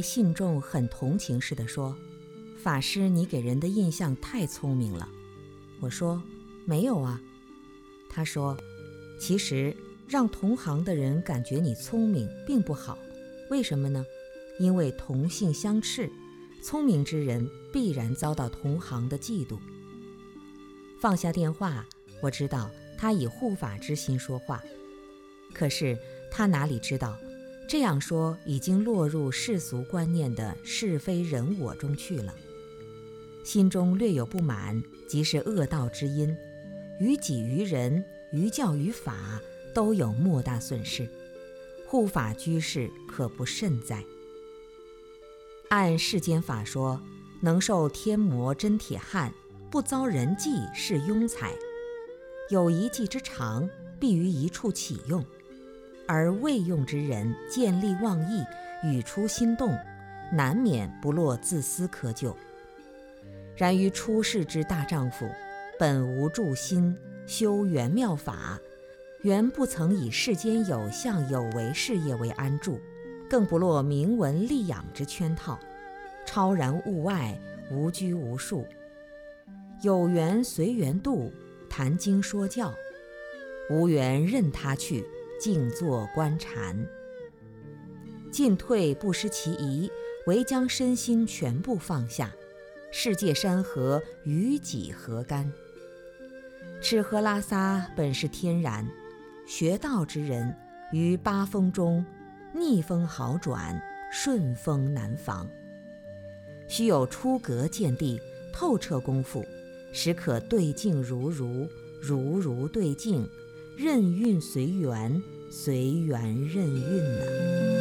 信众很同情似的说：“法师，你给人的印象太聪明了。”我说：“没有啊。”他说：“其实让同行的人感觉你聪明并不好，为什么呢？因为同性相斥，聪明之人必然遭到同行的嫉妒。”放下电话，我知道他以护法之心说话，可是他哪里知道？这样说已经落入世俗观念的是非人我中去了，心中略有不满，即是恶道之因，于己于人，于教于法，都有莫大损失。护法居士可不慎哉？按世间法说，能受天魔真铁汉，不遭人忌是庸才，有一技之长，必于一处启用。而未用之人见利忘义，语出心动，难免不落自私窠臼。然于出世之大丈夫，本无助心修圆妙法，原不曾以世间有相有为事业为安住，更不落名闻利养之圈套，超然物外，无拘无束，有缘随缘度，谈经说教；无缘任他去。静坐观禅，进退不失其宜，唯将身心全部放下。世界山河与己何干？吃喝拉撒本是天然，学道之人于八风中，逆风好转，顺风难防。须有出格见地，透彻功夫，时可对镜如如，如如对镜。任运随缘，随缘任运呢。